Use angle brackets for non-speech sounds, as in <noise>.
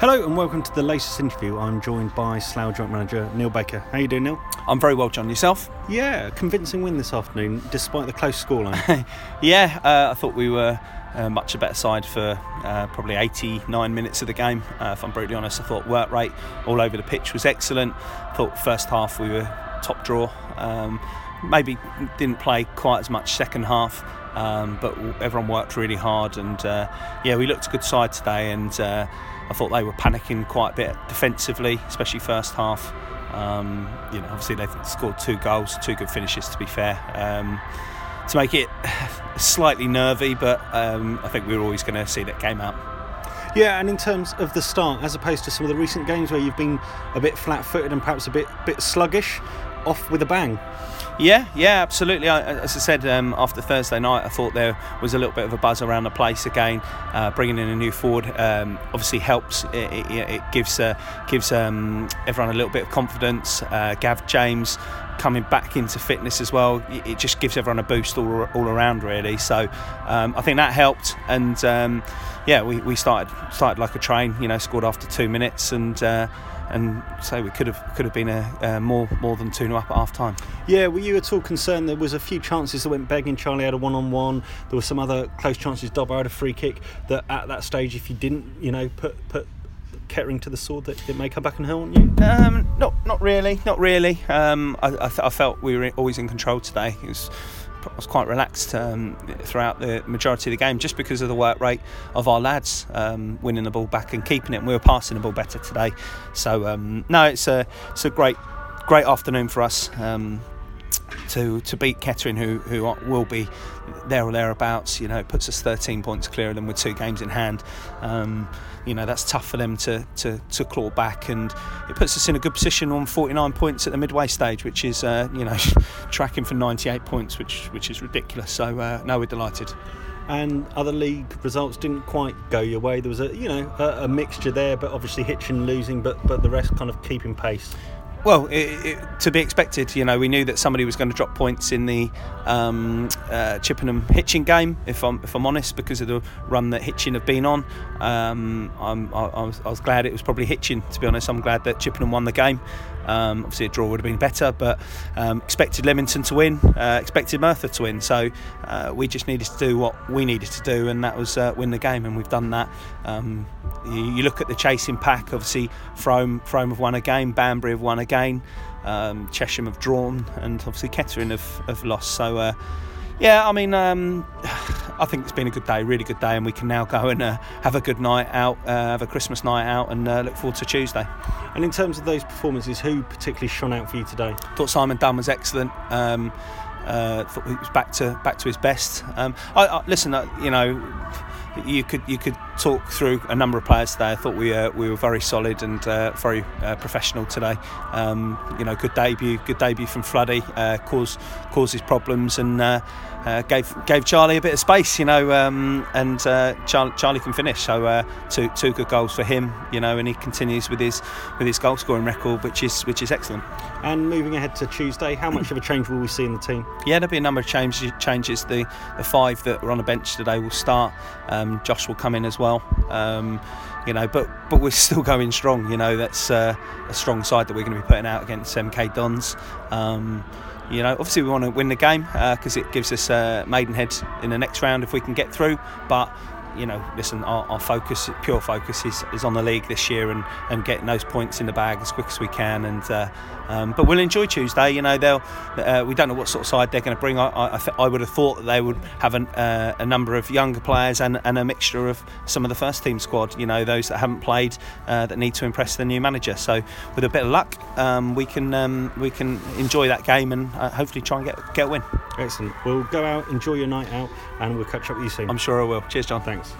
Hello and welcome to the latest interview. I'm joined by Slough Joint Manager Neil Baker. How you doing, Neil? I'm very well, John. Yourself? Yeah, convincing win this afternoon, despite the close scoreline. <laughs> yeah, uh, I thought we were uh, much a better side for uh, probably 89 minutes of the game. Uh, if I'm brutally honest, I thought work rate all over the pitch was excellent. I thought first half we were top draw. Um, maybe didn't play quite as much second half. Um, but everyone worked really hard, and uh, yeah, we looked a good side today. And uh, I thought they were panicking quite a bit defensively, especially first half. Um, you know, obviously they've scored two goals, two good finishes. To be fair, um, to make it <sighs> slightly nervy, but um, I think we were always going to see that game out. Yeah, and in terms of the start, as opposed to some of the recent games where you've been a bit flat-footed and perhaps a bit bit sluggish, off with a bang. Yeah, yeah, absolutely. I, as I said um, after Thursday night, I thought there was a little bit of a buzz around the place again. Uh, bringing in a new forward um, obviously helps. It, it, it gives uh, gives um, everyone a little bit of confidence. Uh, Gav James coming back into fitness as well. It just gives everyone a boost all, all around, really. So um, I think that helped. And um, yeah, we, we started started like a train. You know, scored after two minutes and uh, and say we could have could have been a, a more more than two 0 up at half time. Yeah, were you at all concerned? There was a few chances that went begging. Charlie had a one on one. There were some other close chances. Dobbo had a free kick. That at that stage, if you didn't, you know, put put Kettering to the sword that it may come back and haunt you? Um, not, not really, not really. Um, I, I, I, felt we were always in control today. It was I was quite relaxed um, throughout the majority of the game just because of the work rate of our lads um, winning the ball back and keeping it. And we were passing the ball better today. So um, no, it's a it's a great great afternoon for us um, to to beat Kettering, who who will be there or thereabouts. You know, it puts us 13 points clear of them with two games in hand. Um, you know that's tough for them to, to, to claw back, and it puts us in a good position on 49 points at the midway stage, which is uh, you know <laughs> tracking for 98 points, which which is ridiculous. So uh, no, we're delighted and other league results didn't quite go your way. There was a you know a, a, mixture there, but obviously Hitchin losing, but but the rest kind of keeping pace. Well, it, it, to be expected, you know, we knew that somebody was going to drop points in the um, uh, Chippenham Hitchin game, if I'm if I'm honest, because of the run that Hitchin have been on. Um, I, I, was, I was glad it was probably Hitchin, to be honest. I'm glad that Chippenham won the game. Um, obviously, a draw would have been better, but um, expected Leamington to win, uh, expected Merthyr to win. So uh, we just needed to do what we needed to do, and that was uh, win the game, and we've done that. Um, you, you, look at the chasing pack. Obviously, Frome, Frome have won a game, Banbury have won a game, um, Chesham have drawn, and obviously Kettering have, have lost. So uh, yeah, I mean, um, <sighs> I think it's been a good day, really good day, and we can now go and uh, have a good night out, uh, have a Christmas night out, and uh, look forward to Tuesday. And in terms of those performances, who particularly shone out for you today? Thought Simon Dunn was excellent. Um, uh, thought he was back to back to his best. Um, I, I, listen, uh, you know you could you could talk through a number of players today. I thought we uh, we were very solid and uh, very uh, professional today. Um, you know, good debut, good debut from Floody. Uh, cause causes problems and uh, uh, gave gave Charlie a bit of space. You know, um, and Charlie, Charlie can finish. So two two good goals for him. You know, and he continues with his with his goal scoring record, which is which is excellent. And moving ahead to Tuesday, how much of a change will we see in the team? Yeah, there'll be a number of changes. Changes. The the five that were on the bench today will start. Um, Josh will come in as well. Um, you know, but but we're <laughs> still going strong. You know, that's uh, a strong side that we're going to be putting out against MK Dons. Um, you know, obviously we want to win the game because uh, it gives us uh, Maidenhead in the next round if we can get through. But you know, listen, our, our, focus, pure focus, is, is on the league this year and, and getting those points in the bag as quick as we can. And uh, um, but we'll enjoy Tuesday. You know, they'll uh, we don't know what sort of side they're going to bring. I, I, I, would have thought that they would have an, uh, a number of younger players and, and a mixture of some of the first team squad. You know, those that haven't played uh, that need to impress the new manager. So with a bit of luck, um, we can um, we can enjoy that game and uh, hopefully try and get get a win. Excellent. We'll go out, enjoy your night out, and we'll catch up with you soon. I'm sure I will. Cheers, John. Thanks.